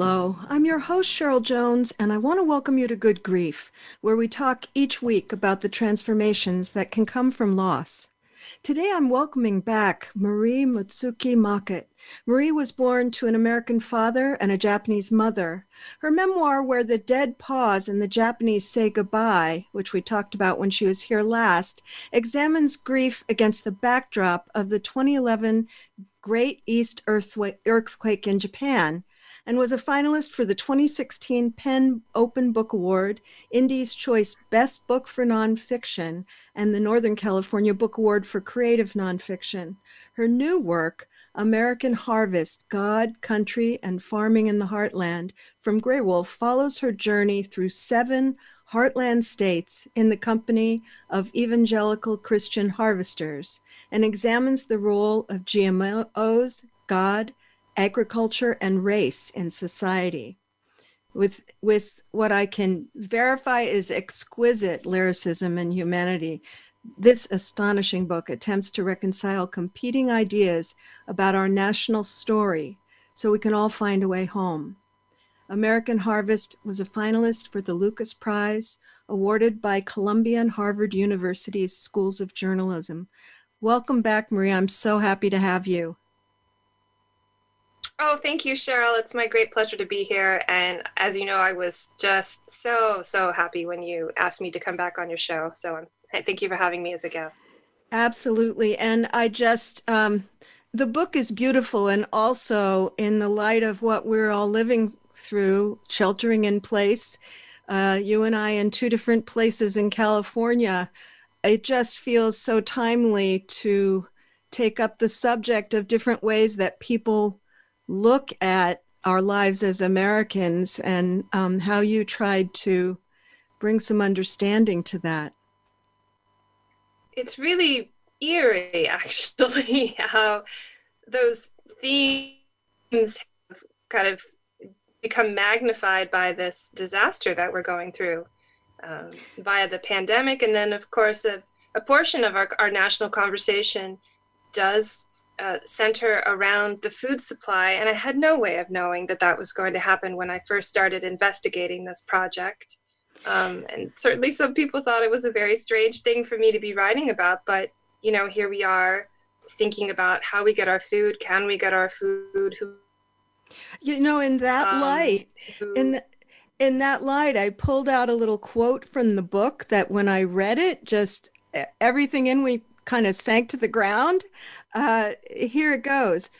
Hello, I'm your host, Cheryl Jones, and I want to welcome you to Good Grief, where we talk each week about the transformations that can come from loss. Today I'm welcoming back Marie Mutsuki Mockett. Marie was born to an American father and a Japanese mother. Her memoir, Where the Dead Pause and the Japanese Say Goodbye, which we talked about when she was here last, examines grief against the backdrop of the 2011 Great East Earthquake in Japan and was a finalist for the 2016 PEN Open Book Award, Indie's Choice Best Book for Nonfiction, and the Northern California Book Award for Creative Nonfiction. Her new work, American Harvest God, Country, and Farming in the Heartland from Graywolf, follows her journey through seven heartland states in the company of evangelical Christian harvesters and examines the role of GMOs, God, agriculture and race in society with with what I can verify is exquisite lyricism and humanity. This astonishing book attempts to reconcile competing ideas about our national story so we can all find a way home. American Harvest was a finalist for the Lukas Prize, awarded by Columbia and Harvard University's Schools of Journalism. Welcome back, Maria. I'm so happy to have you. Oh, thank you, Cheryl. It's my great pleasure to be here. And as you know, I was just so, so happy when you asked me to come back on your show. So I'm, thank you for having me as a guest. Absolutely. And I just, um, the book is beautiful. And also, in the light of what we're all living through, sheltering in place, uh, you and I in two different places in California, it just feels so timely to take up the subject of different ways that people look at our lives as Americans and um, how you tried to bring some understanding to that. It's really eerie, actually, how those themes have kind of become magnified by this disaster that we're going through um, via the pandemic. And then, of course, a, a portion of our, our national conversation does uh, center around the food supply, and I had no way of knowing that that was going to happen when I first started investigating this project. Um, and certainly, some people thought it was a very strange thing for me to be writing about, but you know, here we are thinking about how we get our food. Can we get our food? Who, you know, in that um, light, in in that light, I pulled out a little quote from the book that when I read it, just everything in me kind of sank to the ground. Uh, here it goes.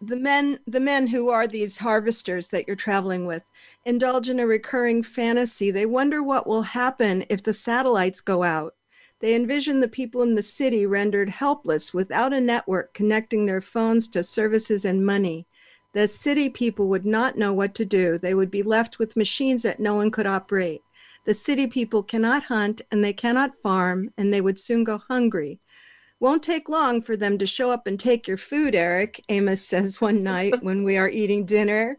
The men, the men who are these harvesters that you're traveling with, indulge in a recurring fantasy. They wonder what will happen if the satellites go out. They envision the people in the city rendered helpless without a network connecting their phones to services and money. The city people would not know what to do. They would be left with machines that no one could operate. The city people cannot hunt and they cannot farm, and they would soon go hungry. Won't take long for them to show up and take your food, Eric, Amos says one night when we are eating dinner.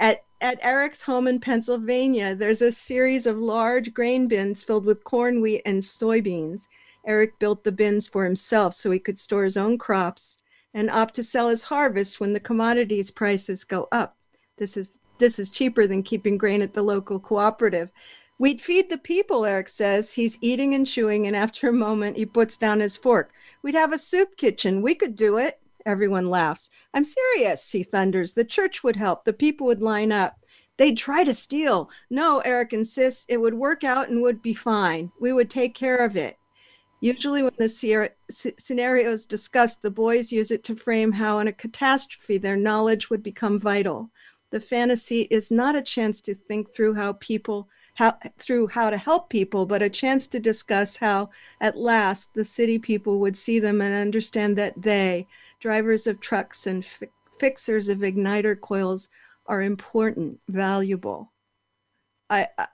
At, at Eric's home in Pennsylvania, there's a series of large grain bins filled with corn, wheat, and soybeans. Eric built the bins for himself so he could store his own crops and opt to sell his harvest when the commodities prices go up. This is this is cheaper than keeping grain at the local cooperative. We'd feed the people, Eric says. He's eating and chewing, and after a moment, he puts down his fork. We'd have a soup kitchen. We could do it. Everyone laughs. I'm serious, he thunders. The church would help. The people would line up. They'd try to steal. No, Eric insists. It would work out and would be fine. We would take care of it. Usually, when the scenario is discussed, the boys use it to frame how, in a catastrophe, their knowledge would become vital. The fantasy is not a chance to think through how people how, through how to help people, but a chance to discuss how, at last, the city people would see them and understand that they, drivers of trucks and fi- fixers of igniter coils, are important, valuable. I, I,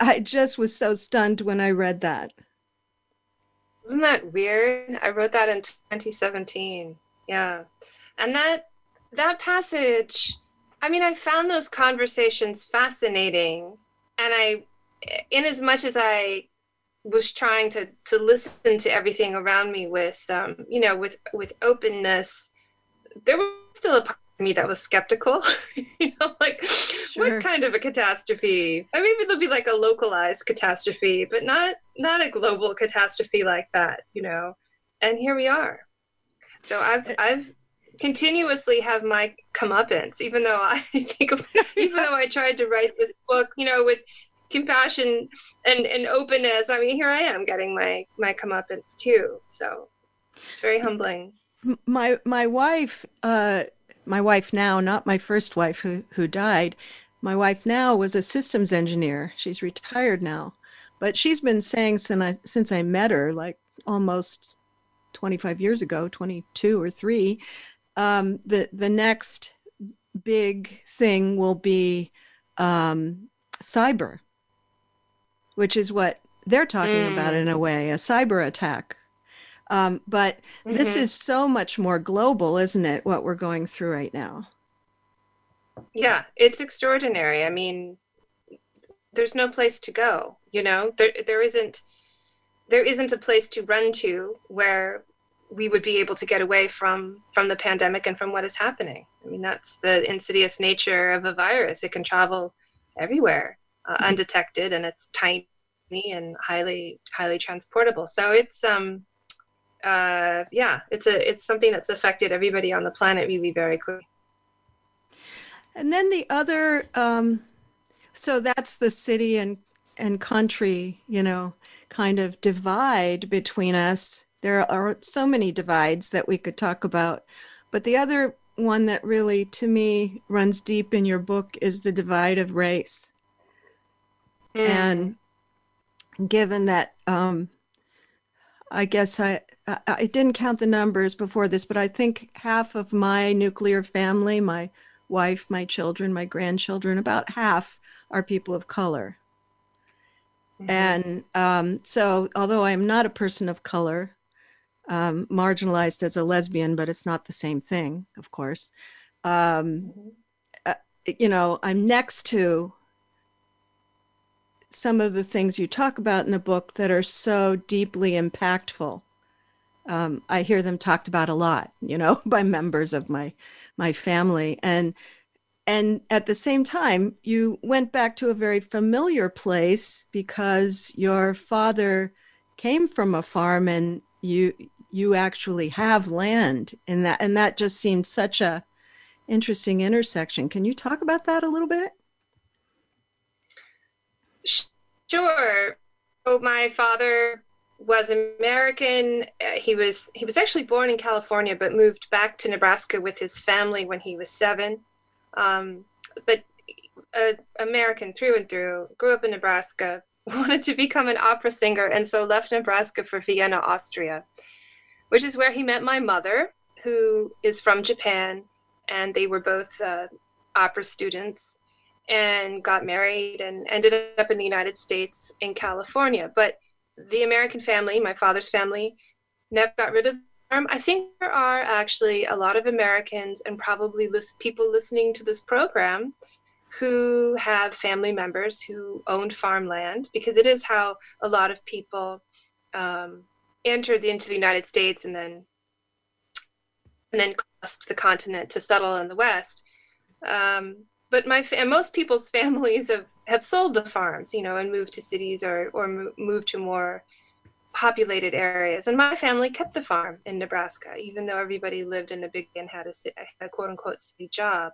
I just was so stunned when I read that. Isn't that weird? I wrote that in 2017. Yeah. And that that passage, I mean, I found those conversations fascinating. And I in as much as I was trying to to listen to everything around me with um, you know, with with openness, there was still a part of me that was skeptical. you know, like sure. what kind of a catastrophe? I mean, there'll be like a localized catastrophe, but not not a global catastrophe like that, you know. And here we are. So I've I've continuously have my comeuppance, even though I think, of, even though I tried to write this book, you know, with compassion and, and openness. I mean, here I am getting my my comeuppance too. So it's very humbling. My my wife, uh, my wife now, not my first wife who who died. My wife now was a systems engineer. She's retired now, but she's been saying since I since I met her, like almost 25 years ago, 22 or three, um, the the next big thing will be um, cyber, which is what they're talking mm. about in a way, a cyber attack. Um, but mm-hmm. this is so much more global, isn't it? What we're going through right now. Yeah, it's extraordinary. I mean, there's no place to go. You know, there there isn't there isn't a place to run to where we would be able to get away from from the pandemic and from what is happening. I mean, that's the insidious nature of a virus. It can travel everywhere uh, mm-hmm. undetected, and it's tiny and highly highly transportable. So it's um uh yeah, it's a it's something that's affected everybody on the planet really very quickly. And then the other um so that's the city and and country, you know, kind of divide between us there are so many divides that we could talk about. But the other one that really, to me, runs deep in your book is the divide of race. Mm. And given that, um, I guess I, I didn't count the numbers before this, but I think half of my nuclear family, my wife, my children, my grandchildren, about half are people of color. Mm-hmm. And um, so, although I'm not a person of color, um, marginalized as a lesbian, but it's not the same thing, of course. Um, mm-hmm. uh, you know, I'm next to some of the things you talk about in the book that are so deeply impactful. Um, I hear them talked about a lot, you know, by members of my my family, and and at the same time, you went back to a very familiar place because your father came from a farm and you you actually have land in that and that just seemed such a interesting intersection. Can you talk about that a little bit? Sure. So my father was american. Uh, he was he was actually born in california but moved back to nebraska with his family when he was seven. Um, but uh, american through and through grew up in nebraska wanted to become an opera singer and so left nebraska for vienna austria which is where he met my mother, who is from Japan, and they were both uh, opera students and got married and ended up in the United States in California. But the American family, my father's family, never got rid of the farm. I think there are actually a lot of Americans and probably people listening to this program who have family members who owned farmland because it is how a lot of people um, entered into the United States and then and then crossed the continent to settle in the West. Um, but my and most people's families have, have sold the farms, you know, and moved to cities or or moved to more populated areas. And my family kept the farm in Nebraska, even though everybody lived in a big and had a, a quote unquote city job.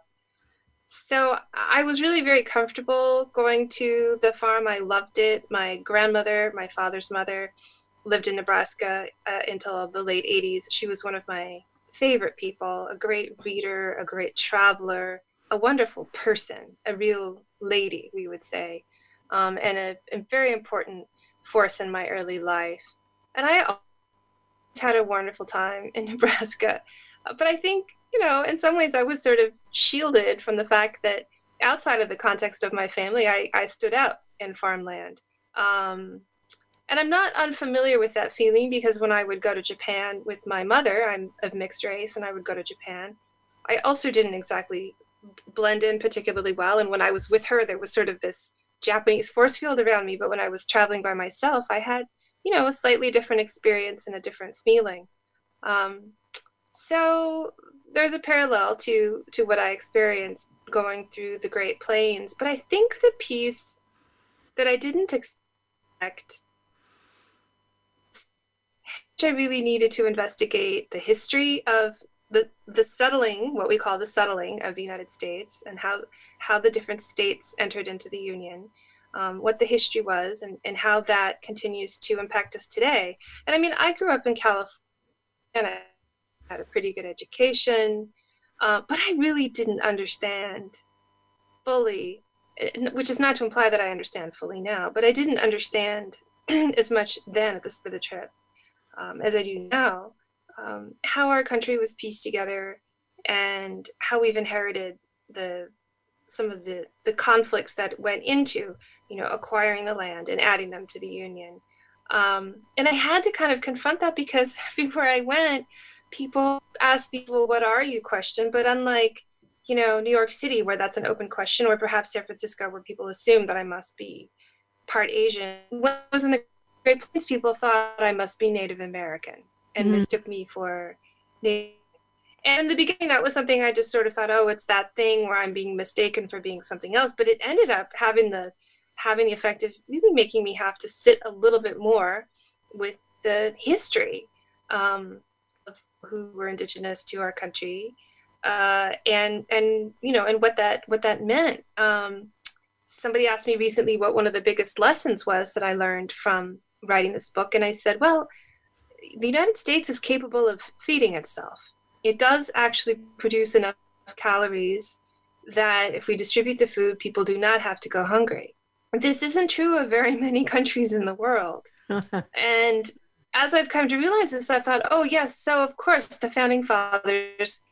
So I was really very comfortable going to the farm. I loved it. My grandmother, my father's mother, lived in Nebraska uh, until the late 80s. She was one of my favorite people, a great reader, a great traveler, a wonderful person, a real lady, we would say, um, and a, a, very important force in my early life. And I had a wonderful time in Nebraska. But I think, you know, in some ways I was sort of shielded from the fact that outside of the context of my family, I, I stood out in farmland. Um, and I'm not unfamiliar with that feeling because when I would go to Japan with my mother, I'm of mixed race, and I would go to Japan, I also didn't exactly blend in particularly well. And when I was with her, there was sort of this Japanese force field around me. But when I was traveling by myself, I had, you know, a slightly different experience and a different feeling. Um, so there's a parallel to to what I experienced going through the Great Plains. But I think the piece that I didn't expect I really needed to investigate the history of the the settling, what we call the settling of the United States, and how how the different states entered into the Union, um, what the history was, and and how that continues to impact us today. And I mean, I grew up in California, and I had a pretty good education, uh, but I really didn't understand fully. Which is not to imply that I understand fully now, but I didn't understand as much then at the start of the trip um, as I do now, um, how our country was pieced together and how we've inherited the some of the the conflicts that went into you know acquiring the land and adding them to the union. Um, and i had to kind of confront that because everywhere i went people asked the well what are you? question. But unlike you know new york city where that's an open question or perhaps san francisco where people assume that i must be part asian when i was in the Great Plains people thought I must be Native American and mm mistook me for Native. And in the beginning, that was something I just sort of thought, oh, it's that thing where I'm being mistaken for being something else. But it ended up having the having the effect of really making me have to sit a little bit more with the history um, of who were indigenous to our country, uh, and and you know, and what that what that meant. Um, somebody asked me recently what one of the biggest lessons was that I learned from writing this book, and I said, well, the United States is capable of feeding itself. It does actually produce enough calories that if we distribute the food, people do not have to go hungry. This isn't true of very many countries in the world. and as I've come to realize this, I thought, oh, yes, so of course the founding fathers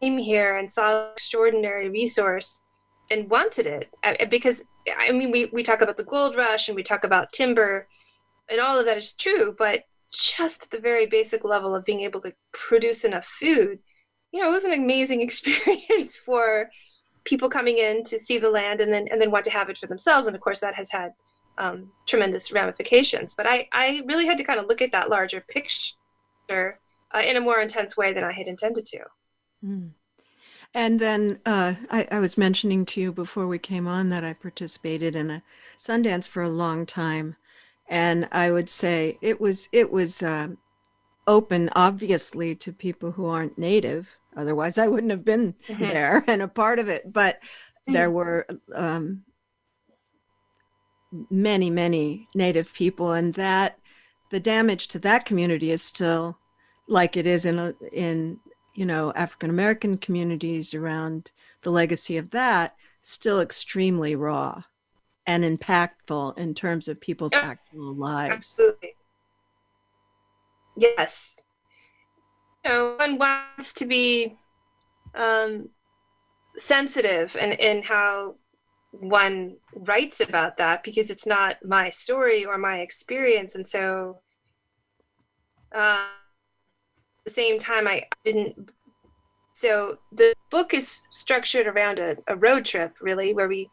came here and saw extraordinary resource and wanted it. Uh, because, I mean, we, we talk about the gold rush and we talk about timber and all of that is true, but just the very basic level of being able to produce enough food, you know, it was an amazing experience for people coming in to see the land and then and then want to have it for themselves. And of course, that has had um, tremendous ramifications. But I I really had to kind of look at that larger picture uh, in a more intense way than I had intended to. Mm. And then uh, I, I, was mentioning to you before we came on that I participated in a Sundance for a long time and I would say it was it was uh, open, obviously, to people who aren't native. Otherwise, I wouldn't have been mm-hmm. there and a part of it. But mm-hmm. there were um, many, many native people, and that the damage to that community is still like it is in a, in you know African American communities around the legacy of that still extremely raw and impactful in terms of people's yeah, actual lives. Absolutely. Yes. You know, one wants to be um, sensitive in, in how one writes about that because it's not my story or my experience. And so uh, at the same time, I didn't. So the book is structured around a, a road trip, really, where we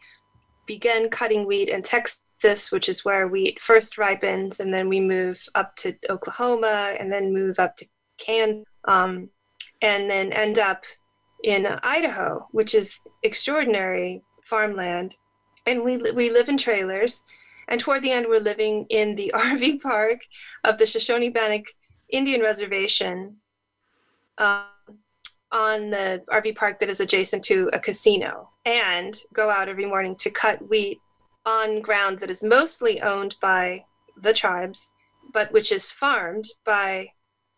began cutting wheat in Texas, which is where wheat first ripens, and then we move up to Oklahoma, and then move up to Kansas, um, and then end up in Idaho, which is extraordinary farmland. And we we live in trailers, and toward the end, we're living in the RV park of the Shoshone Bannock Indian Reservation. Um, on the RV park that is adjacent to a casino and go out every morning to cut wheat on ground that is mostly owned by the tribes, but which is farmed by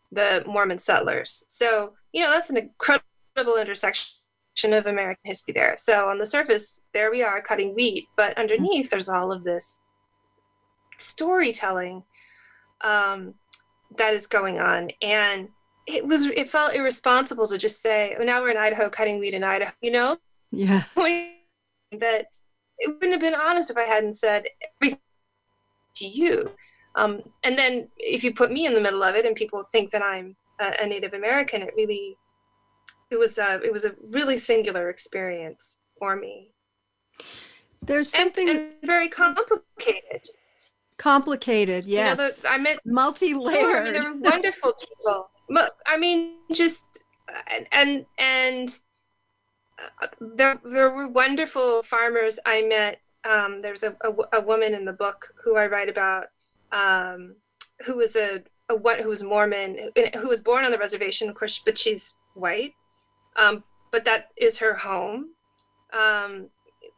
the Mormon settlers. So, you know, that's an incredible intersection of American history there. So, on the surface, there we are cutting wheat, but underneath, there's all of this storytelling um, that is going on. And it was it felt irresponsible to just say, "Oh, now we're in Idaho cutting wheat in Idaho." You know? Yeah. That it wouldn't have been honest if I hadn't said everything to you. Um, and then if you put me in the middle of it and people think that I'm a, a Native American, it really, it was a, it was a really singular experience for me. There's something and, and very complicated. Complicated, yes. You know, the, I met multi-layered. I mean, they were wonderful people. I mean, just and and uh, there there were wonderful farmers I met. Um, there's a, a, a woman in the book who I write about um, who was a, a who was Mormon, who was born on the reservation, of course, but she's white. Um, but that is her home. Um,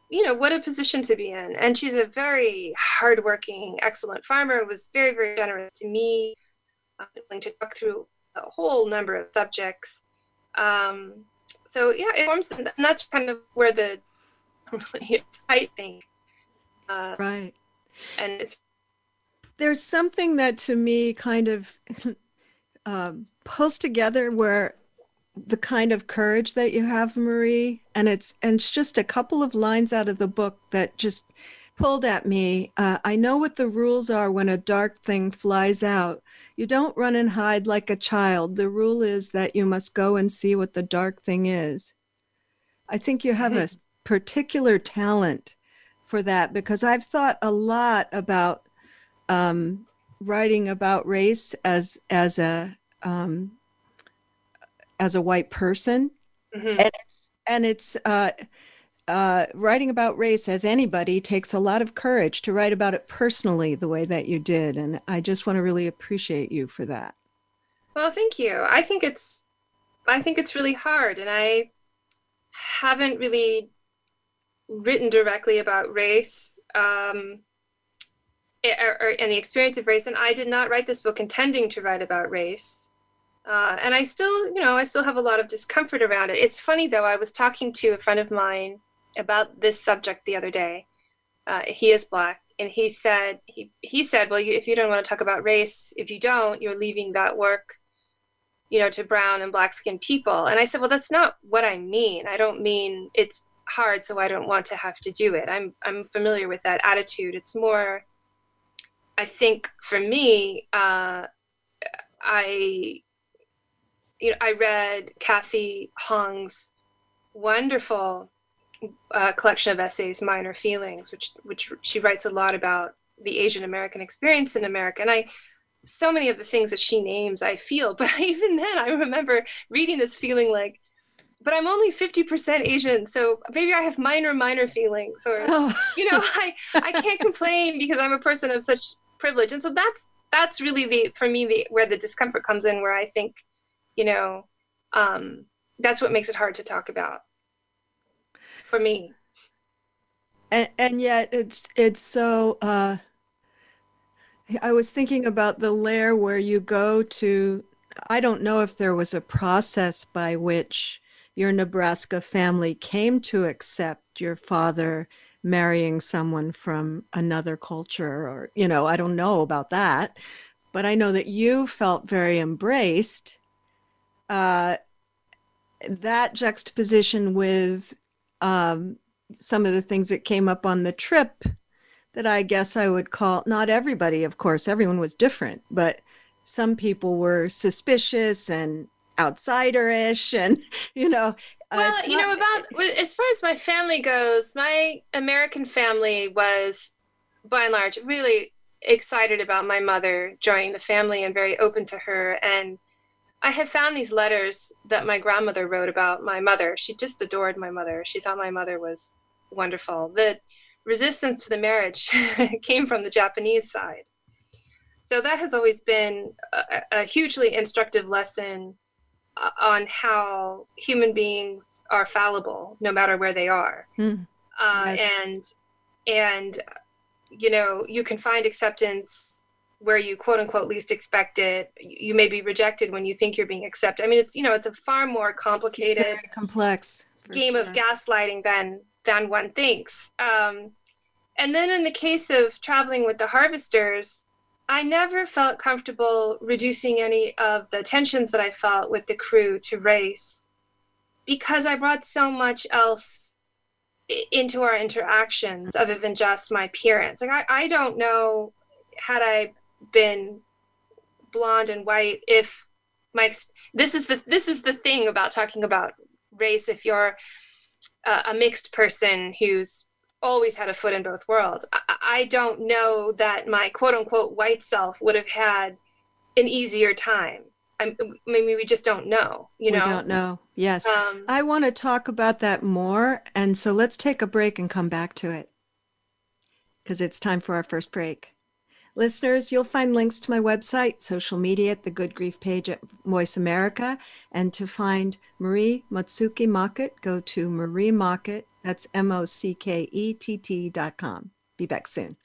you know what a position to be in, and she's a very hardworking, excellent farmer. Was very very generous to me, uh, willing to talk through a whole number of subjects. Um, so yeah, it forms, and that's kind of where the really is, I think. Uh, right. And it's there's something that to me kind of um, pulls together where the kind of courage that you have marie and it's and it's just a couple of lines out of the book that just pulled at me uh, i know what the rules are when a dark thing flies out you don't run and hide like a child. The rule is that you must go and see what the dark thing is. I think you have a particular talent for that because i've thought a lot about um, writing about race as as a um, as a white person, mm-hmm. and it's and it's uh, uh, writing about race as anybody takes a lot of courage to write about it personally the way that you did, and I just want to really appreciate you for that. Well, thank you. I think it's I think it's really hard, and I haven't really written directly about race. Um, or, or, and the experience of race. And I did not write this book intending to write about race. Uh, and I still, you know, I still have a lot of discomfort around it. It's funny though. I was talking to a friend of mine about this subject the other day. Uh, he is black, and he said he he said, well, you, if you don't want to talk about race, if you don't, you're leaving that work, you know, to brown and black skinned people. And I said, well, that's not what I mean. I don't mean it's hard, so I don't want to have to do it. I'm I'm familiar with that attitude. It's more I think for me, uh, I you know I read Cathy Hong's wonderful uh, collection of essays, Minor Feelings, which which she writes a lot about the Asian American experience in America, and I so many of the things that she names I feel, but even then I remember reading this feeling like but I'm only 50% Asian, so maybe I have minor, minor feelings, or oh. you know, I I can't complain because I'm a person of such privilege. And so that's that's really the for me the where the discomfort comes in where i think you know um that's what makes it hard to talk about for me. And and yet it's it's so uh i was thinking about the layer where you go to i don't know if there was a process by which your nebraska family came to accept your father marrying someone from another culture or you know i don't know about that but i know that you felt very embraced uh, that juxtaposition with um, some of the things that came up on the trip that i guess i would call not everybody of course everyone was different but some people were suspicious and outsiderish and you know uh, well, you know, about as far as my family goes, my American family was, by and large, really excited about my mother joining the family and very open to her. And I have found these letters that my grandmother wrote about my mother. She just adored my mother. She thought my mother was wonderful. The resistance to the marriage came from the Japanese side. So that has always been a, a hugely instructive lesson uh, on how human beings are fallible no matter where they are mm. uh, and and you know you can find acceptance where you quote unquote least expect it you may be rejected when you think you're being accepted i mean it's you know it's a far more complicated complex game sure. of gaslighting than than one thinks um, and then in the case of traveling with the harvesters I never felt comfortable reducing any of the tensions that I felt with the crew to race because I brought so much else into our interactions other than just my appearance. Like, I, I don't know, had I been blonde and white if my this is the this is the thing about talking about race if you're a, a mixed person who's always had a foot in both worlds I, I don't know that my quote unquote white self would have had an easier time I mean, we just don't know, you know? We don't know. Yes. Um, I want to talk about that more. And so let's take a break and come back to it because it's time for our first break. Listeners, you'll find links to my website, social media at the Good Grief page at Voice America. And to find Marie Mutsuki Mockett, go to Marie Mockett, that's M O C K E T T dot com. Be back soon.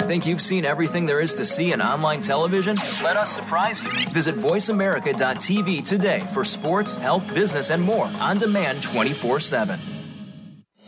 Think you've seen everything there is to see in online television? Let us surprise you. Visit VoiceAmerica.tv today for sports, health, business, and more on demand 24 7.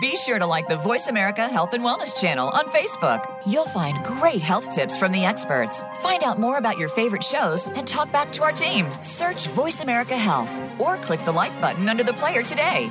Be sure to like the Voice America Health and Wellness channel on Facebook. You'll find great health tips from the experts. Find out more about your favorite shows and talk back to our team. Search Voice America Health or click the like button under the player today.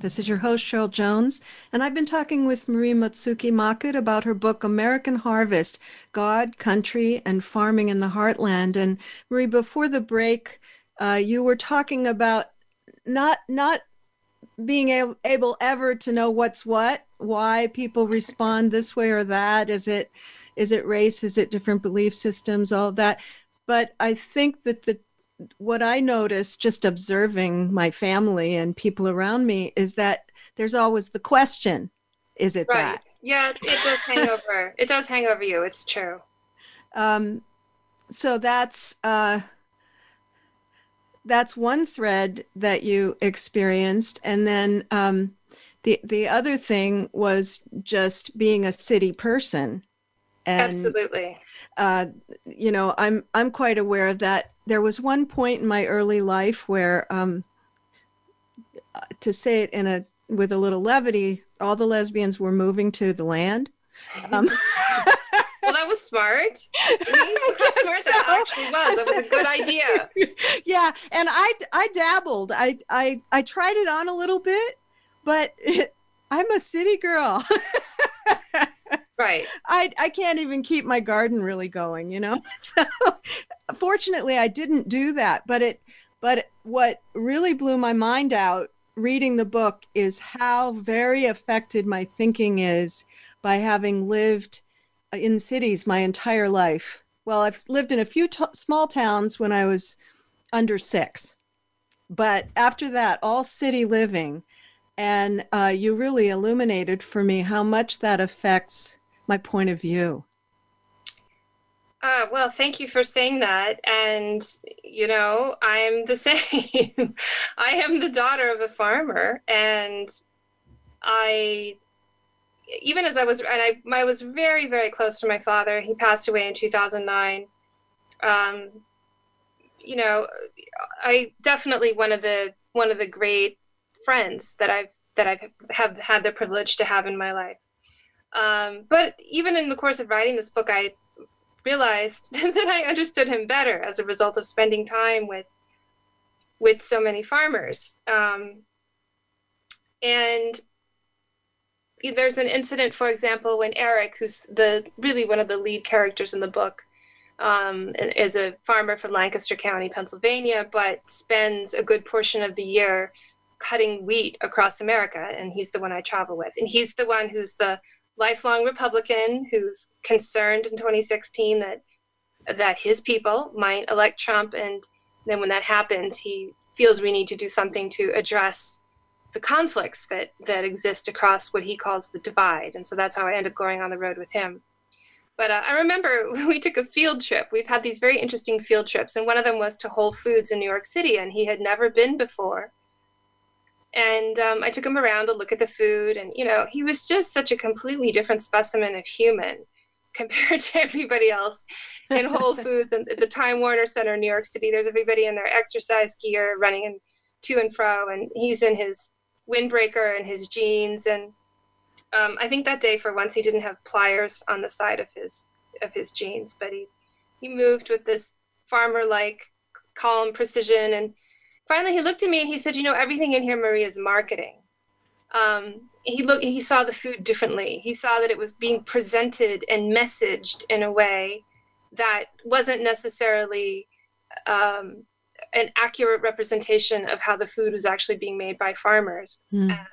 This is your host, Cheryl Jones, and I've been talking with Marie Mutsuki Mockett about her book, American Harvest God, Country, and Farming in the Heartland. And Marie, before the break, uh, you were talking about not, not being able, able ever to know what's what, why people respond this way or that. Is it, is it race? Is it different belief systems? All that. But I think that the what I notice just observing my family and people around me is that there's always the question is it right. that? Yeah, it does hang over. It does hang over you. It's true. Um, so that's uh, that's one thread that you experienced, and then um, the the other thing was just being a city person. And, Absolutely. Uh, you know, I'm I'm quite aware that there was one point in my early life where, um, to say it in a with a little levity, all the lesbians were moving to the land. Um, well, that was smart. How smart so. that actually was. That was a good idea. yeah, and I I dabbled. I I I tried it on a little bit, but it, I'm a city girl. Right. I I can't even keep my garden really going, you know. So fortunately I didn't do that, but it but what really blew my mind out reading the book is how very affected my thinking is by having lived in cities my entire life. Well, I've lived in a few t- small towns when I was under 6. But after that, all city living and uh, you really illuminated for me how much that affects my point of view. Uh, well, thank you for saying that. And, you know, I'm the same. I am the daughter of a farmer. And I, even as I was, and I, I was very, very close to my father. He passed away in 2009. Um, you know, I definitely one of the, one of the great friends that I've, that I've have had the privilege to have in my life. Um, but even in the course of writing this book, I realized that I understood him better as a result of spending time with with so many farmers. Um, and there's an incident, for example, when Eric, who's the really one of the lead characters in the book, um, is a farmer from Lancaster County, Pennsylvania, but spends a good portion of the year cutting wheat across America, and he's the one I travel with. And he's the one who's the lifelong Republican who's concerned in 2016 that that his people might elect Trump, and then when that happens, he feels we need to do something to address the conflicts that that exist across what he calls the divide. And so that's how I end up going on the road with him. But uh, I remember we took a field trip. We've had these very interesting field trips, and one of them was to Whole Foods in New York City, and he had never been before. And um, I took him around to look at the food, and you know, he was just such a completely different specimen of human compared to everybody else in Whole Foods and the Time Warner Center in New York City. There's everybody in their exercise gear running and to and fro, and he's in his windbreaker and his jeans and um, I think that day for once he didn't have pliers on the side of his of his jeans, but he he moved with this farmer like calm precision. And finally, he looked at me and he said, "You know, everything in here, Marie, is marketing." Um, he looked he saw the food differently. He saw that it was being presented and messaged in a way that wasn't necessarily um, an accurate representation of how the food was actually being made by farmers. Mm. Uh,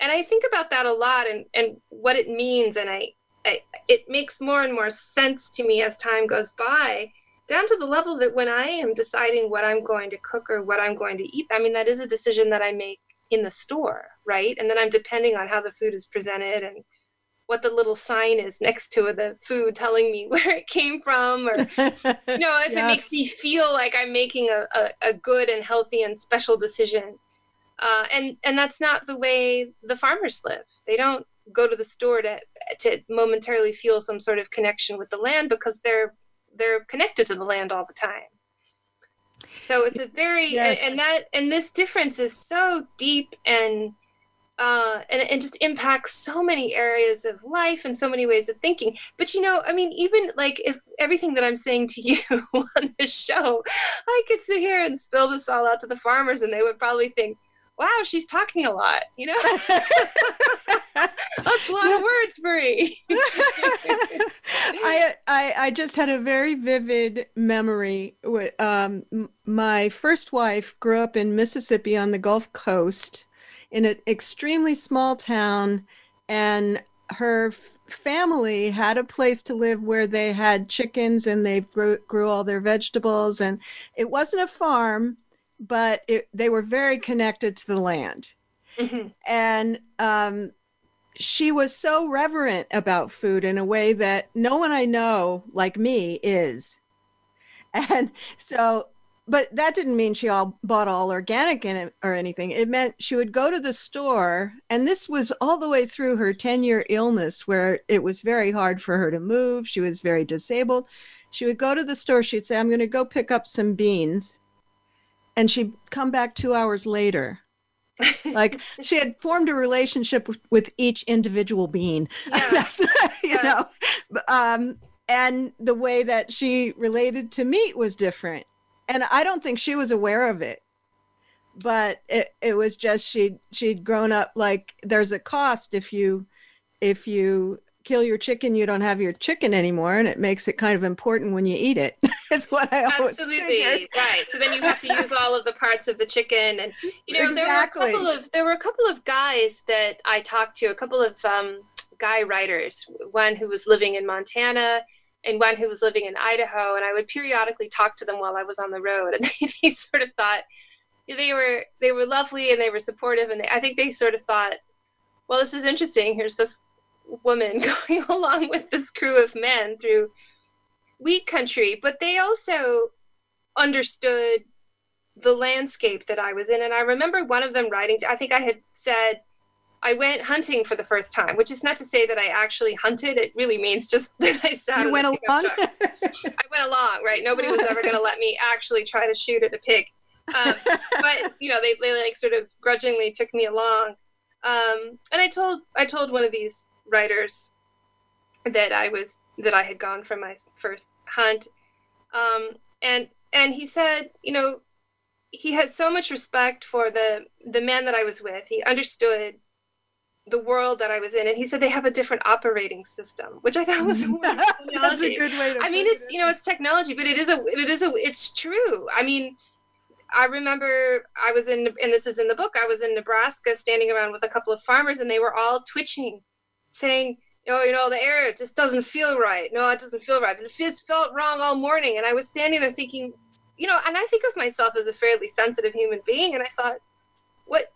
and I think about that a lot and, and what it means. And I, I, it makes more and more sense to me as time goes by, down to the level that when I am deciding what I'm going to cook or what I'm going to eat, I mean, that is a decision that I make in the store, right? And then I'm depending on how the food is presented and what the little sign is next to the food telling me where it came from or you know if yes. it makes me feel like i'm making a, a, a, good and healthy and special decision uh, and and that's not the way the farmers live. They don't go to the store to to momentarily feel some sort of connection with the land because they're they're connected to the land all the time. So it's a very yes. and, and that and this difference is so deep and uh, and it just impacts so many areas of life and so many ways of thinking. But you know, I mean, even like if everything that I'm saying to you on this show, I could sit here and spill this all out to the farmers, and they would probably think, wow, she's talking a lot, you know? That's a lot of words, Marie. I, I, I just had a very vivid memory. Um, my first wife grew up in Mississippi on the Gulf Coast in an extremely small town, and her family had a place to live where they had chickens and they grew, grew all their vegetables. And it wasn't a farm, but it, they were very connected to the land. Mm-hmm. And um, she was so reverent about food in a way that no one I know, like me, is. And so, but that didn't mean she all bought all organic in it or anything. It meant she would go to the store, and this was all the way through her 10 year illness, where it was very hard for her to move. She was very disabled. She would go to the store, she'd say, I'm going to go pick up some beans and she'd come back two hours later. Like she had formed a relationship with, with each individual being yeah. you know um, and the way that she related to meat was different. And i don't think she was aware of it. But it, it was just she she'd grown up like there's a cost if you if you kill your chicken, you don't have your chicken anymore, and it makes it kind of important when you eat it. That's what I always absolutely figured. right. So then you have to use all of the parts of the chicken, and you know exactly. there were a couple of there were a couple of guys that I talked to, a couple of um, guy writers, one who was living in Montana and one who was living in Idaho, and I would periodically talk to them while I was on the road, and they, they sort of thought they were they were lovely and they were supportive, and they, I think they sort of thought, well, this is interesting. Here's this woman going along with this crew of men through wheat country, but they also understood the landscape that I was in. And I remember one of them writing, to, I think I had said, I went hunting for the first time, which is not to say that I actually hunted. It really means just that I sat. You went along. I went along, right? Nobody was ever going to let me actually try to shoot at a pig. Um, but you know, they, they like sort of grudgingly took me along. Um, and I told I told one of these writers that I was that I had gone from my first hunt, um, and and he said, you know, he had so much respect for the the man that I was with. He understood the world that I was in, and he said they have a different operating system, which I thought was a That's a good way to. I mean, it's it. you know, it's technology, but it is a it is a it's true. I mean, I remember I was in, and this is in the book, I was in Nebraska standing around with a couple of farmers and they were all twitching, saying, oh, you know, the air just doesn't feel right. No, it doesn't feel right. And it felt wrong all morning. And I was standing there thinking, you know, and I think of myself as a fairly sensitive human being. And I thought, what,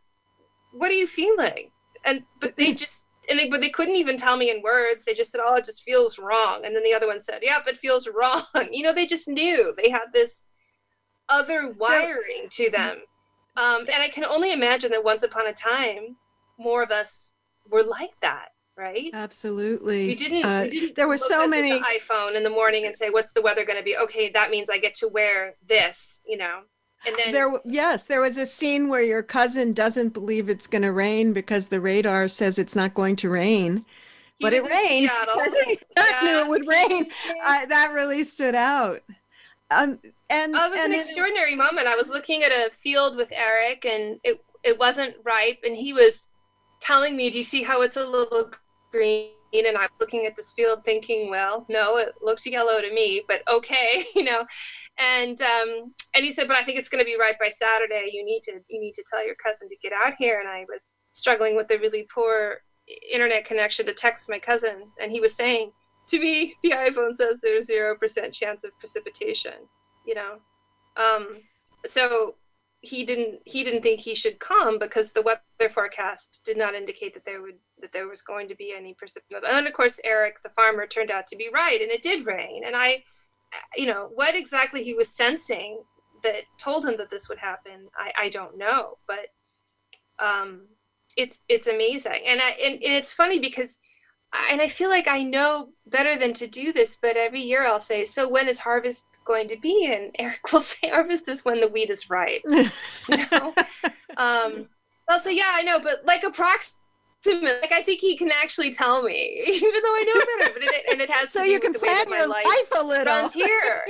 what are you feeling? And, but they just, and they, but they couldn't even tell me in words. They just said, oh, it just feels wrong. And then the other one said, yep, it feels wrong. You know, they just knew they had this other wiring to them. Um, and I can only imagine that once upon a time, more of us were like that, right? Absolutely. We didn't. Uh, we didn't there were so many iPhone in the morning and say, "What's the weather going to be?" Okay, that means I get to wear this. You know. And then there, yes, there was a scene where your cousin doesn't believe it's going to rain because the radar says it's not going to rain, but it rained because he yeah. knew it would rain. Uh, that really stood out. Um, and oh, it was and an extraordinary moment. I was looking at a field with Eric, and it it wasn't ripe, and he was telling me, "Do you see how it's a little green?" And I'm looking at this field, thinking, "Well, no, it looks yellow to me, but okay, you know." And um, and he said, "But I think it's going to be right by Saturday. You need to you need to tell your cousin to get out here." And I was struggling with a really poor internet connection to text my cousin, and he was saying to me, "The iPhone says there's zero percent chance of precipitation." you know um so he didn't he didn't think he should come because the weather forecast did not indicate that there would that there was going to be any precipitation. And of course eric the farmer turned out to be right and it did rain. And i you know what exactly he was sensing that told him that this would happen i i don't know. But um it's it's amazing. And i and, and it's funny because and I feel like I know better than to do this, but every year I'll say, "So when is harvest going to be?" And Eric will say, "Harvest is when the wheat is ripe." you know? um, I'll say, "Yeah, I know," but like approximately, like I think he can actually tell me, even though I know better. But it, and it has so you can plan your life, life a little. Runs here,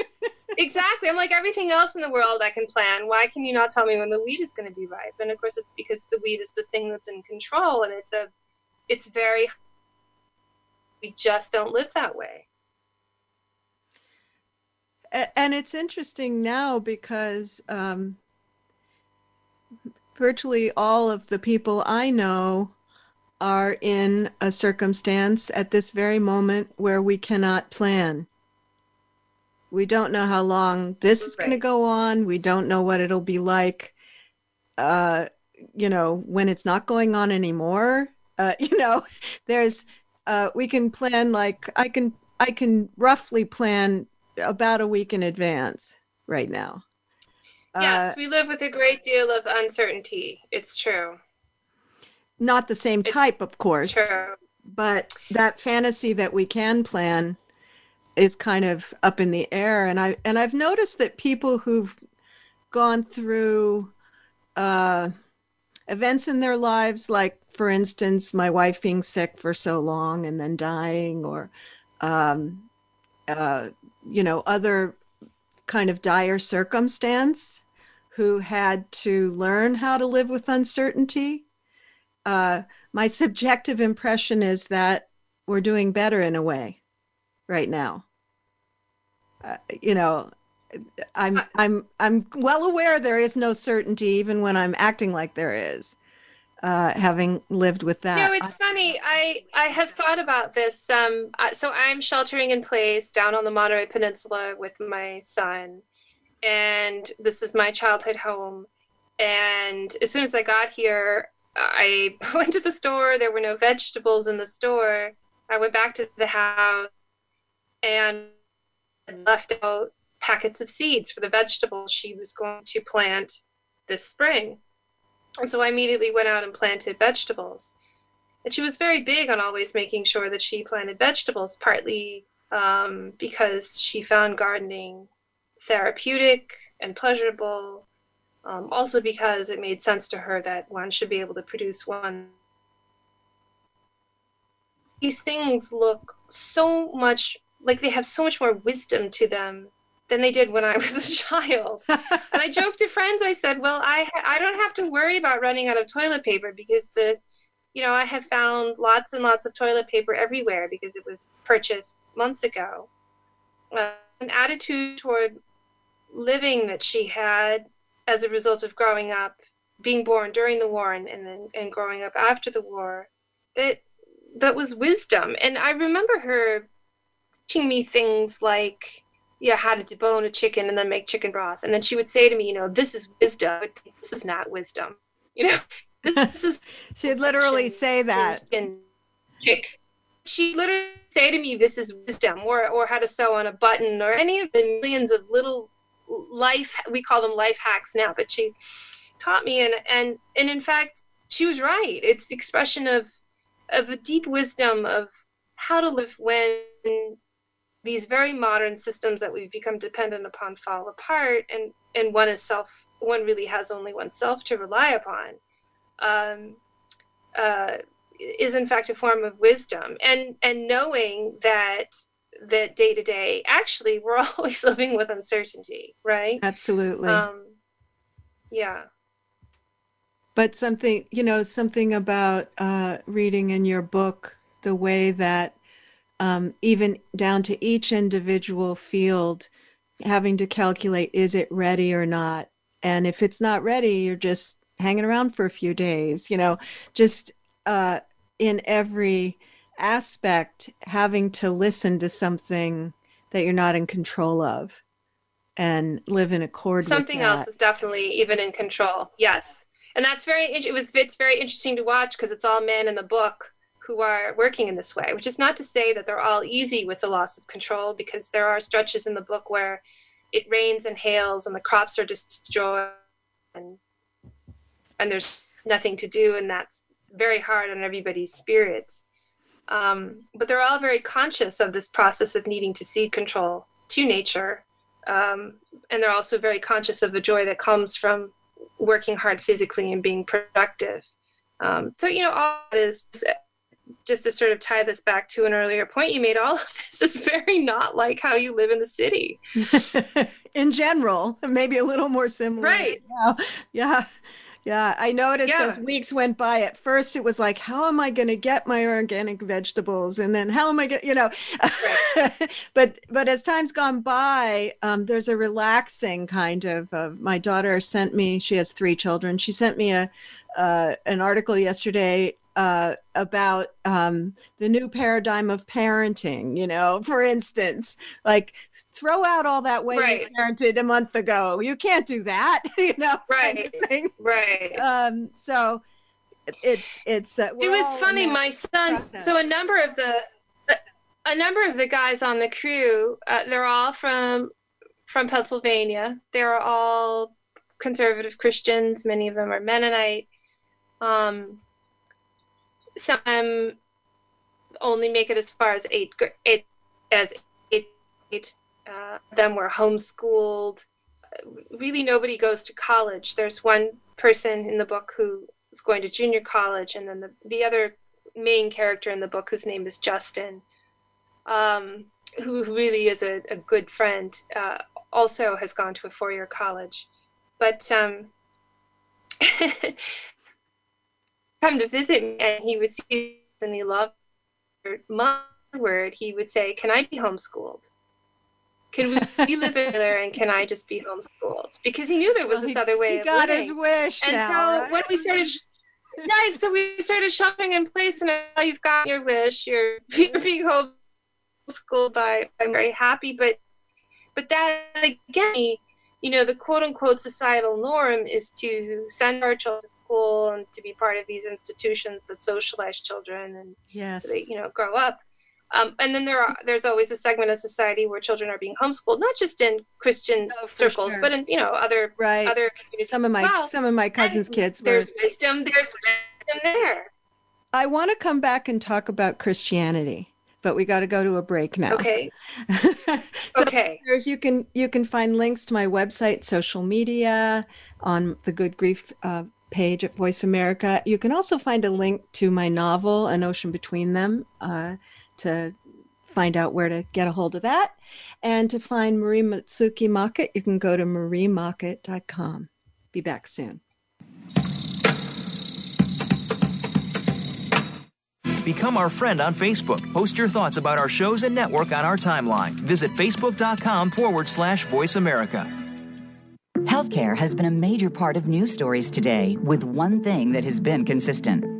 exactly. I'm like everything else in the world I can plan. Why can you not tell me when the wheat is going to be ripe? And of course, it's because the wheat is the thing that's in control, and it's a, it's very we just don't live that way. And it's interesting now because um, virtually all of the people I know are in a circumstance at this very moment where we cannot plan. We don't know how long this is going to go on. We don't know what it'll be like, uh, you know, when it's not going on anymore. Uh, you know, there's uh, we can plan like I can I can roughly plan about a week in advance right now. Yes, uh, we live with a great deal of uncertainty. It's true. Not the same type, it's of course. True. But that fantasy that we can plan is kind of up in the air and I and I've noticed that people who've gone through uh, events in their lives like for instance, my wife being sick for so long and then dying, or, um, uh, you know, other kind of dire circumstance who had to learn how to live with uncertainty. Uh, my subjective impression is that we're doing better in a way right now. Uh, you know, I'm I'm I'm well aware there is no certainty even when I'm acting like there is uh, having lived with that. No, it's funny. I I have thought about this. Um, so I'm sheltering in place down on the Monterey Peninsula with my son, and this is my childhood home. And as soon as I got here, I went to the store. There were no vegetables in the store. I went back to the house and left out packets of seeds for the vegetables she was going to plant this spring. And so I immediately went out and planted vegetables. And she was very big on always making sure that she planted vegetables, partly um, because she found gardening therapeutic and pleasurable, um, also because it made sense to her that one should be able to produce one. These things look so much like they have so much more wisdom to them than they did when I was a child. and I joked to friends. I said, "Well, I I don't have to worry about running out of toilet paper because the, you know, I have found lots and lots of toilet paper everywhere because it was purchased months ago." Uh, an attitude toward living that she had, as a result of growing up, being born during the war and, and then and growing up after the war, that that was wisdom. And I remember her teaching me things like, yeah, how to debone a chicken and then make chicken broth. And then she would say to me, you know, this is wisdom. This is not wisdom. You know, this is. She'd literally say that. She literally say to me, "This is wisdom," or or how to sew on a button, or any of the millions of little life we call them life hacks now. But she taught me, and and and in fact, she was right. It's the expression of of a deep wisdom of how to live when these very modern systems that we've become dependent upon fall apart and and one is self one really has only oneself to rely upon um, uh, is in fact a form of wisdom. And and knowing that that day to day actually we're always living with uncertainty right? Absolutely. Um, yeah. But something you know something about uh, reading in your book the way that um, even down to each individual field having to calculate is it ready or not? And if it's not ready you're just hanging around for a few days you know? Just uh, in every aspect having to listen to something that you're not in control of and live in accord something else is definitely even in control yes. And that's very it was it's very interesting to watch because it's all men in the book who are working in this way which is not to say that they're all easy with the loss of control because there are stretches in the book where it rains and hails and the crops are destroyed and and there's nothing to do and that's very hard on everybody's spirits um, but they're all very conscious of this process of needing to cede control to nature um, and they're also very conscious of the joy that comes from working hard physically and being productive. Um, so, you know, all is just to sort of tie this back to an earlier point you made, all of this is very not like how you live in the city. in general, maybe a little more similar. Right. Yeah. Yeah. Yeah, I noticed yeah. as weeks went by. At first, it was like, how am I going to get my organic vegetables? And then how am I going, to, you know? Right. but but as time's gone by, um, there's a relaxing kind of. Uh, my daughter sent me. She has three children. She sent me a uh, an article yesterday uh, about um, the new paradigm of parenting. You know, for instance, like throw out all that way right. you parented a month ago. You can't do that. You know, right, right. Um, so it's it's. Uh, it was funny. My son. Process. So a number of the a number of the guys on the crew, uh, they're all from from Pennsylvania. They're all conservative Christians. Many of them are Mennonite. Um, some only make it as far as eighth grade, as eighth grade. Uh, them were homeschooled. Really, nobody goes to college. There's one person in the book who is going to junior college, and then the, the other main character in the book, whose name is Justin, um, who really is a, a good friend, uh, also has gone to a four year college. But um, come to visit me and he would see and he loved my word he would say can i be homeschooled can we, live together and can i just be homeschooled because he knew there was well, this he, other way he of got living. his wish and now, so right? when we started yeah so we started shopping in place and now you've got your wish you're, you're being homeschooled by i'm very happy but but that again you know, the quote unquote societal norm is to send our children to school and to be part of these institutions that socialize children and yes. so they, you know, grow up. Um, and then there are there's always a segment of society where children are being homeschooled, not just in Christian oh, circles, sure. but in you know other right. other communities. Some of my well. some of my cousins' and kids. There's were... wisdom. There's wisdom there. I want to come back and talk about Christianity but we got to go to a break now. Okay. so okay. You can you can find links to my website, social media, on the Good Grief uh, page at Voice America. You can also find a link to my novel, An Ocean Between Them, uh, to find out where to get a hold of that. And to find Marie Mutsuki Mockett, you can go to mariemockett.com. Be back soon. Become our friend on Facebook. Post your thoughts about our shows and network on our timeline. Visit facebook.com forward slash voice America. Healthcare has been a major part of news stories today, with one thing that has been consistent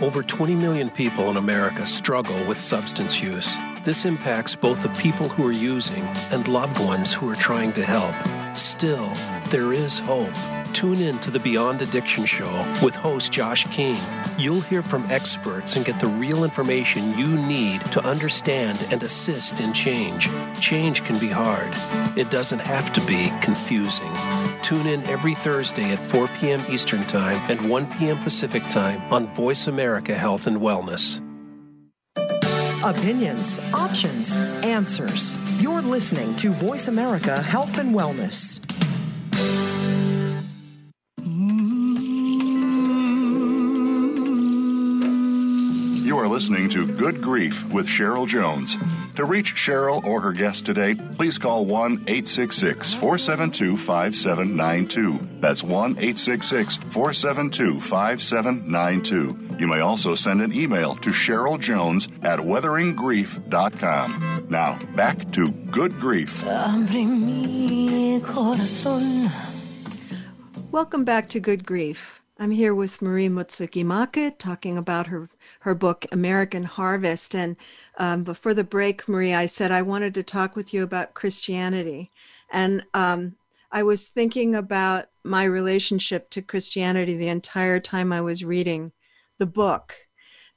Over 20 million people in America struggle with substance use. This impacts both the people who are using and loved ones who are trying to help. Still, there is hope. Tune in to the Beyond Addiction Show with host Josh King. You'll hear from experts and get the real information you need to understand and assist in change. Change can be hard, it doesn't have to be confusing. Tune in every Thursday at 4 p.m. Eastern Time and 1 p.m. Pacific Time on Voice America Health and Wellness. Opinions, options, answers. You're listening to Voice America Health and Wellness. Listening to Good Grief with Cheryl Jones. To reach Cheryl or her guest today, please call 1 866 472 5792. That's 1 866 472 5792. You may also send an email to Cheryl Jones at weatheringgrief.com. Now, back to Good Grief. Welcome back to Good Grief. I'm here with Marie Mutsuki Mockett talking about her, her book, American Harvest. And um, before the break, Marie, I said I wanted to talk with you about Christianity. And um, I was thinking about my relationship to Christianity the entire time I was reading the book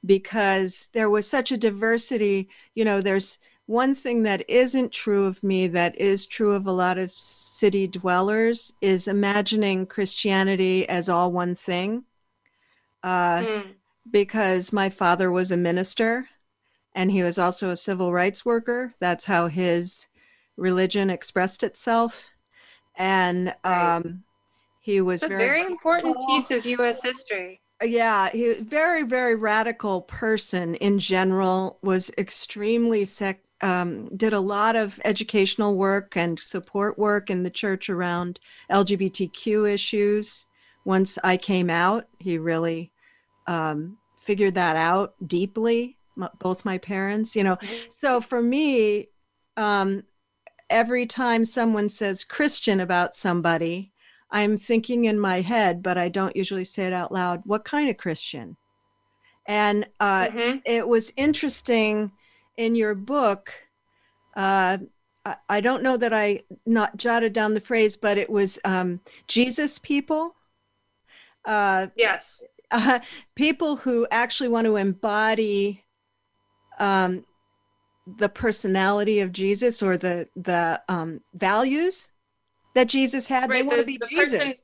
because there was such a diversity. You know, there's one thing that isn't true of me that is true of a lot of city dwellers is imagining Christianity as all one thing. Uh, mm. Because my father was a minister and he was also a civil rights worker. That's how his religion expressed itself. And um, he was a very, very important piece of U.S. history yeah he very very radical person in general was extremely sec um, did a lot of educational work and support work in the church around lgbtq issues once i came out he really um, figured that out deeply both my parents you know so for me um, every time someone says christian about somebody I'm thinking in my head, but I don't usually say it out loud. What kind of Christian? And uh, mm-hmm. it was interesting in your book. Uh, I, I don't know that I not jotted down the phrase, but it was um, Jesus people. Uh, yes. People who actually want to embody um, the personality of Jesus or the the um, values that Jesus had. Right, they want to be the Jesus. Person,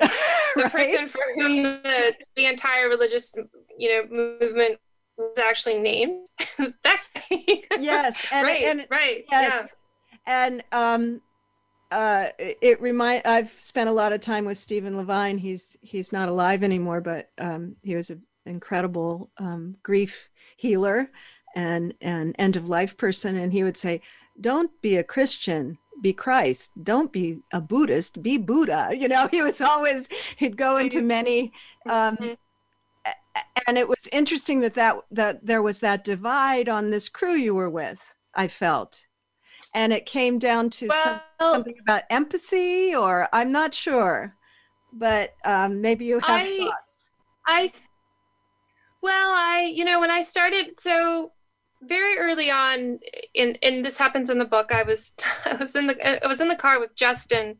the right? person for whom the, the entire religious, you know, movement was actually named. that yes, and, right, and, right, yes, yeah. and um, uh, it remind. I've spent a lot of time with Stephen Levine. He's he's not alive anymore, but um, he was an incredible um, grief healer and an end of life person, and he would say, "Don't be a Christian." be Christ. Don't be a Buddhist. Be Buddha. You know, he was always he'd go into many. Um, mm-hmm. and it was interesting that that that there was that divide on this crew you were with. I felt, and it came down to well, some, something about empathy, or I'm not sure, but um, maybe you have I, thoughts. I well, I you know when I started so very early on in and this happens in the book i was i was in the i was in the car with justin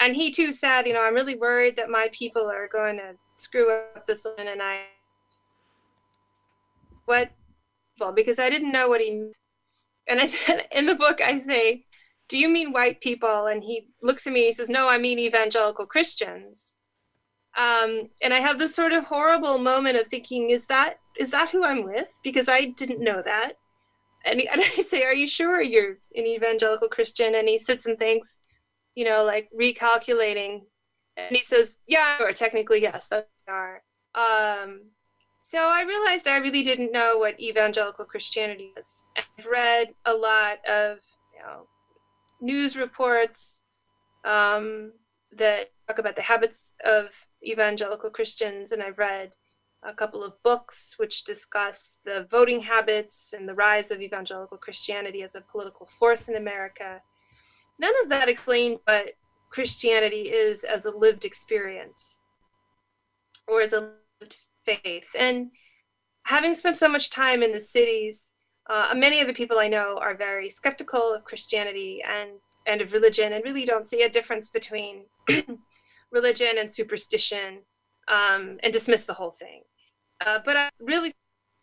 and he too said you know i'm really worried that my people are going to screw up this one and i what well because i didn't know what he and I, in the book i say do you mean white people? And he looks at me and he says no i mean evangelical christians. Um, and i have this sort of horrible moment of thinking is that is that who i'm with? Because i didn't know that. And, he, and I say, "Are you sure you're an evangelical Christian?" And he sits and thinks, you know, like recalculating. And he says, Yeah, or technically, yes, that are. Um, so I realized I really didn't know what evangelical Christianity is. I've read a lot of you know, news reports um, that talk about the habits of evangelical Christians, and I've read a couple of books which discuss the voting habits and the rise of evangelical Christianity as a political force in America. None of that explained what Christianity is as a lived experience or as a lived faith. And having spent so much time in the cities, uh, many of the people I know are very skeptical of Christianity and, and of religion and really don't see a difference between religion and superstition um, and dismiss the whole thing. Uh, but I really,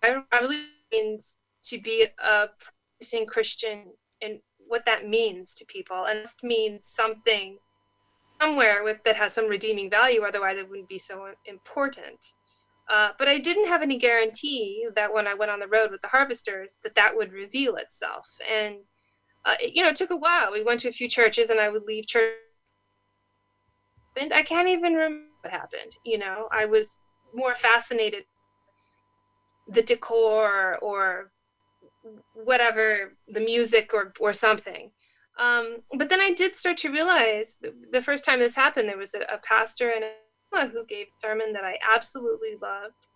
I, really means to be a practicing Christian and what that means to people, and it means something somewhere with that has some redeeming value. Otherwise, it wouldn't be so important. Uh, but I didn't have any guarantee that when I went on the road with the harvesters, that that would reveal itself. And uh, it, you know, it took a while. We went to a few churches, and I would leave church, and I can't even remember what happened. You know, I was more fascinated the decor or whatever the music or or something um, but then i did start to realize the first time this happened there was a, a pastor and a who gave a sermon that i absolutely loved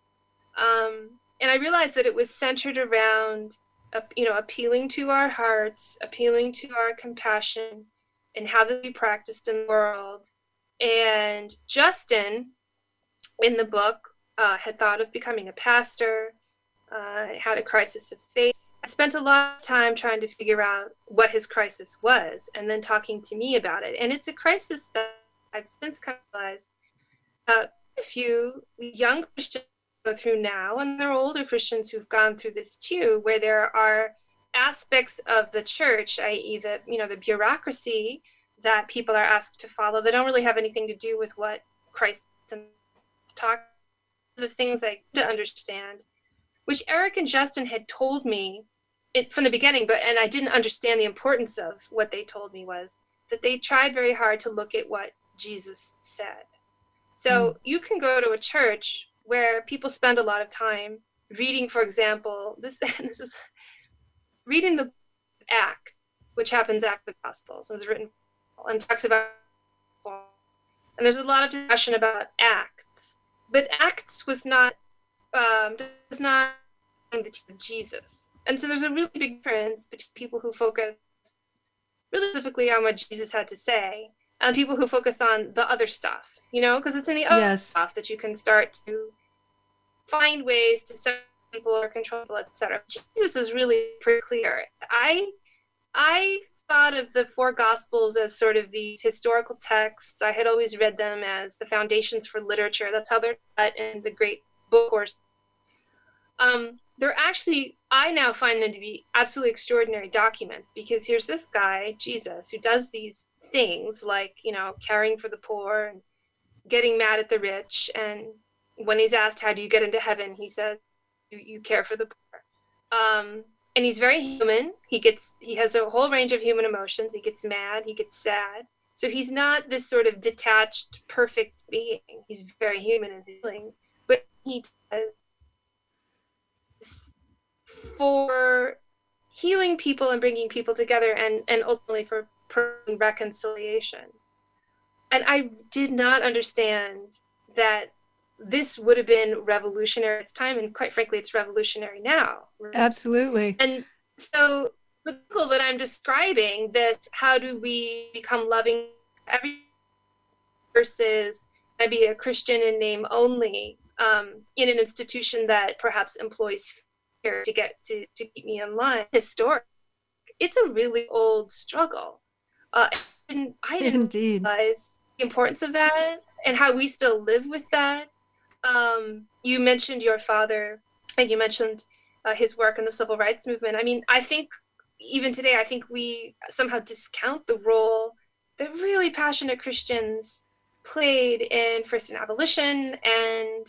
um, and i realized that it was centered around uh, you know appealing to our hearts appealing to our compassion and how that we practiced in the world and justin in the book uh, had thought of becoming a pastor, uh, had a crisis of faith. I spent a lot of time trying to figure out what his crisis was and then talking to me about it. And it's a crisis that I've since come to realize a few young Christians go through now, and there are older Christians who've gone through this too, where there are aspects of the church, i.e., the you know the bureaucracy that people are asked to follow that don't really have anything to do with what Christ talked the things I to understand, which Eric and Justin had told me it, from the beginning, but and I didn't understand the importance of what they told me was that they tried very hard to look at what Jesus said. So mm. you can go to a church where people spend a lot of time reading, for example, this this is reading the Act, which happens after the Gospels and is written and talks about and there's a lot of discussion about acts but Acts was not um, does not the team of Jesus, and so there's a really big difference between people who focus really specifically on what Jesus had to say and people who focus on the other stuff. You know, because it's in the other yes. stuff that you can start to find ways to set people or control people, etc. Jesus is really pretty clear. I I thought of the four gospels as sort of these historical texts. I had always read them as the foundations for literature. That's how they're taught in the great book course. Um, they're actually, I now find them to be absolutely extraordinary documents because here's this guy, Jesus, who does these things like, you know, caring for the poor and getting mad at the rich. And when he's asked, How do you get into heaven? he says, You, you care for the poor. Um, and he's very human. He gets he has a whole range of human emotions. He gets mad, he gets sad. So he's not this sort of detached, perfect being. He's very human and feeling, but he does for healing people and bringing people together, and and ultimately for reconciliation. And I did not understand that this would have been revolutionary at its time and quite frankly it's revolutionary now absolutely. And so the goal that i'm describing this how do we become loving every versus maybe a christian in name only um, in an institution that perhaps employs fear to get to, to keep me in line historic it's a really old struggle uh, and i didn't Indeed. realize the importance of that and how we still live with that um, you mentioned your father, and you mentioned uh, his work in the civil rights movement. I mean, I think even today, I think we somehow discount the role that really passionate Christians played in first in abolition and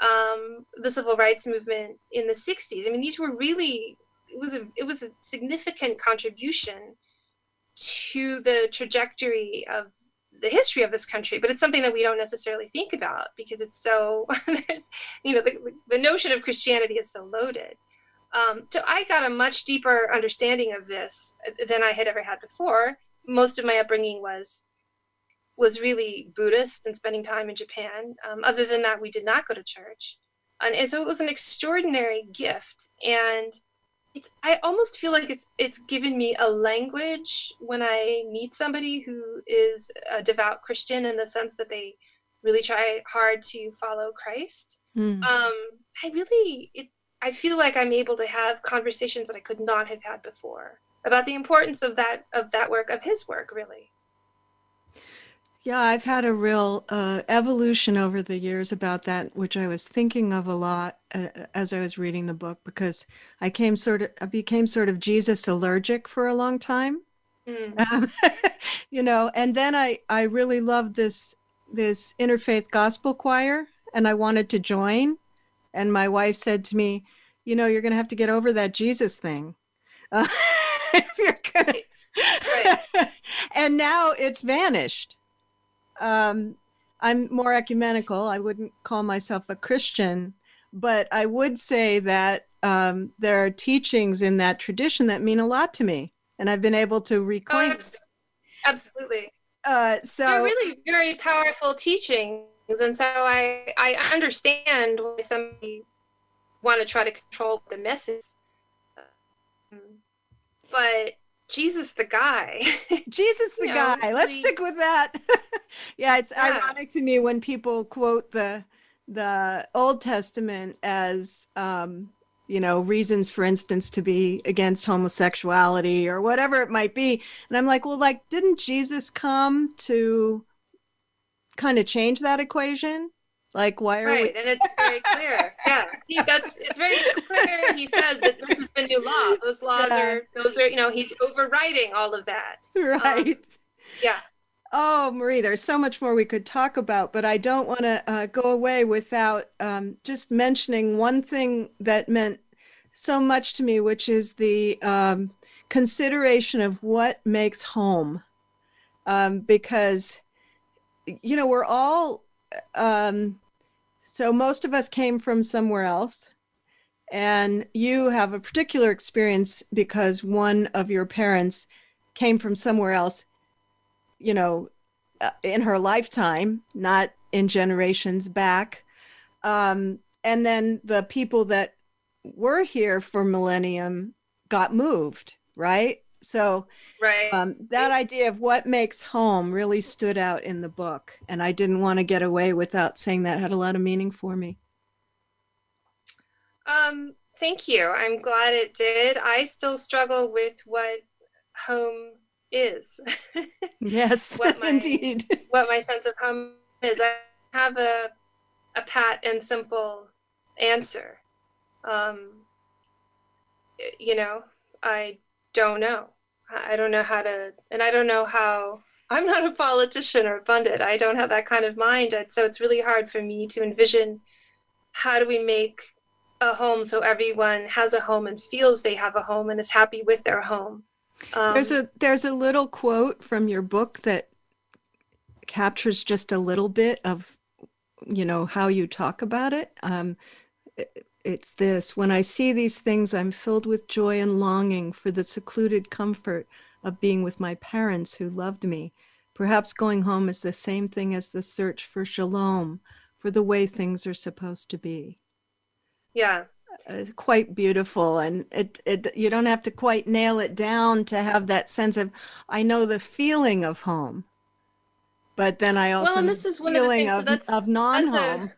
um, the civil rights movement in the 60s. I mean, these were really it was a it was a significant contribution to the trajectory of the history of this country, but it's something that we don't necessarily think about because it's so there's you know the, the notion of Christianity is so loaded. Um, so I got a much deeper understanding of this than I had ever had before. Most of my upbringing was was really Buddhist and spending time in Japan. Um, other than that, we did not go to church, and, and so it was an extraordinary gift. And it's I almost feel like it's it's given me a language when I meet somebody who is a devout Christian in the sense that they really try hard to follow Christ. Mm. Um, I really it, I feel like I'm able to have conversations that I could not have had before about the importance of that of that work of his work really. Yeah, I've had a real uh, evolution over the years about that, which I was thinking of a lot uh, as I was reading the book because I came sort of, I became sort of Jesus allergic for a long time, mm. um, you know. And then I, I really loved this, this interfaith gospel choir, and I wanted to join. And my wife said to me, "You know, you're going to have to get over that Jesus thing uh, if you're going." Right. and now it's vanished um, I'm more ecumenical. I wouldn't call myself a Christian, but I would say that um, there are teachings in that tradition that mean a lot to me, and I've been able to reclaim. Oh, absolutely. Uh, so they're really very powerful teachings, and so I I understand why somebody want to try to control the message, um, but Jesus the guy. Jesus the guy. Know, Let's stick with that. yeah, it's yeah. ironic to me when people quote the the Old Testament as um, you know, reasons for instance to be against homosexuality or whatever it might be. And I'm like, well, like didn't Jesus come to kind of change that equation? Like, why are right? We- and it's very clear. yeah, he, that's it's very clear. He says that this is the new law. Those laws yeah. are those are you know he's overriding all of that. Right. Um, yeah. Oh, Marie, there's so much more we could talk about, but I don't want to uh, go away without um, just mentioning one thing that meant so much to me, which is the um, consideration of what makes home. Um, because, you know, we're all um, so most of us came from somewhere else. And you have a particular experience because one of your parents came from somewhere else, you know, uh, in her lifetime, not in generations back. Um, and then the people that were here for millennium got moved, right? So right. Um, that idea of what makes home really stood out in the book. And I didn't want to get away without saying that had a lot of meaning for me. Um, thank you. I'm glad it did. I still struggle with what home is. yes, what my, indeed. What my sense of home is. I have a a pat and simple answer. Um, you know, I don't know. I don't know how to, and I don't know how. I'm not a politician or pundit. I don't have that kind of mind. So it's really hard for me to envision how do we make a home so everyone has a home and feels they have a home and is happy with their home. Um, there's a there's a little quote from your book that captures just a little bit of you know how you talk about it. Um, it's this when I see these things, I'm filled with joy and longing for the secluded comfort of being with my parents who loved me. Perhaps going home is the same thing as the search for shalom, for the way things are supposed to be. Yeah. Uh, quite beautiful and it, it you don't have to quite nail it down to have that sense of i know the feeling of home but then i also well, and this is one feeling of, of, of non-home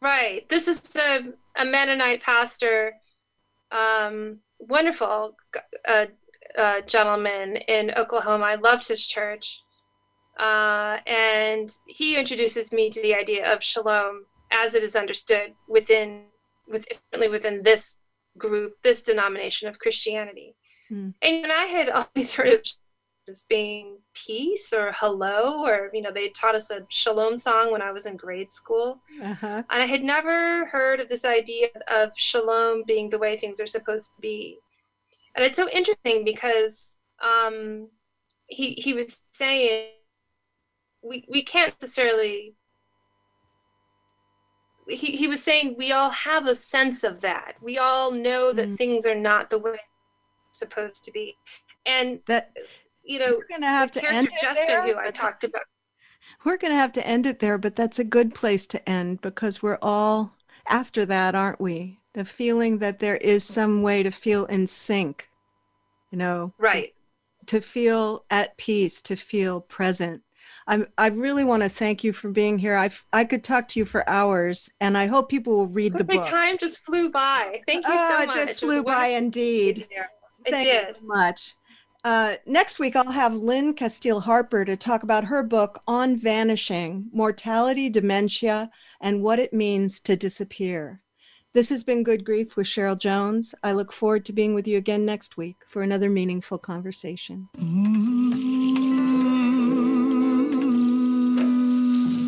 right this is a a Mennonite pastor, um, wonderful uh, uh, gentleman in Oklahoma. I loved his church. Uh, and he introduces me to the idea of shalom as it is understood within, with, certainly within this group, this denomination of Christianity. Mm. And I had always heard of as being peace or hello or you know they taught us a shalom song when i was in grade school uh-huh. and i had never heard of this idea of shalom being the way things are supposed to be and it's so interesting because um, he he was saying we, we can't necessarily he, he was saying we all have a sense of that we all know that Mm. things are not the way supposed to be and That you know we're gonna have to end it justin there, who i talked about We're going to have to end it there, but that's a good place to end because we're all after that, aren't we? The feeling that there is some way to feel in sync, you know, right to feel at peace, to feel present. I'm, I really want to thank you for being here. I, I could talk to you for hours, and I hope people will read the book. the time just flew by thank you oh, so ah, much just It was flew by indeed. it Thank did you so much. Uh, next week, I'll have Lynn Casteel Harper to talk about her book on vanishing, mortality, dementia, and what it means to disappear. This has been Good Grief with Cheryl Jones. I look forward to being with you again next week for another meaningful conversation.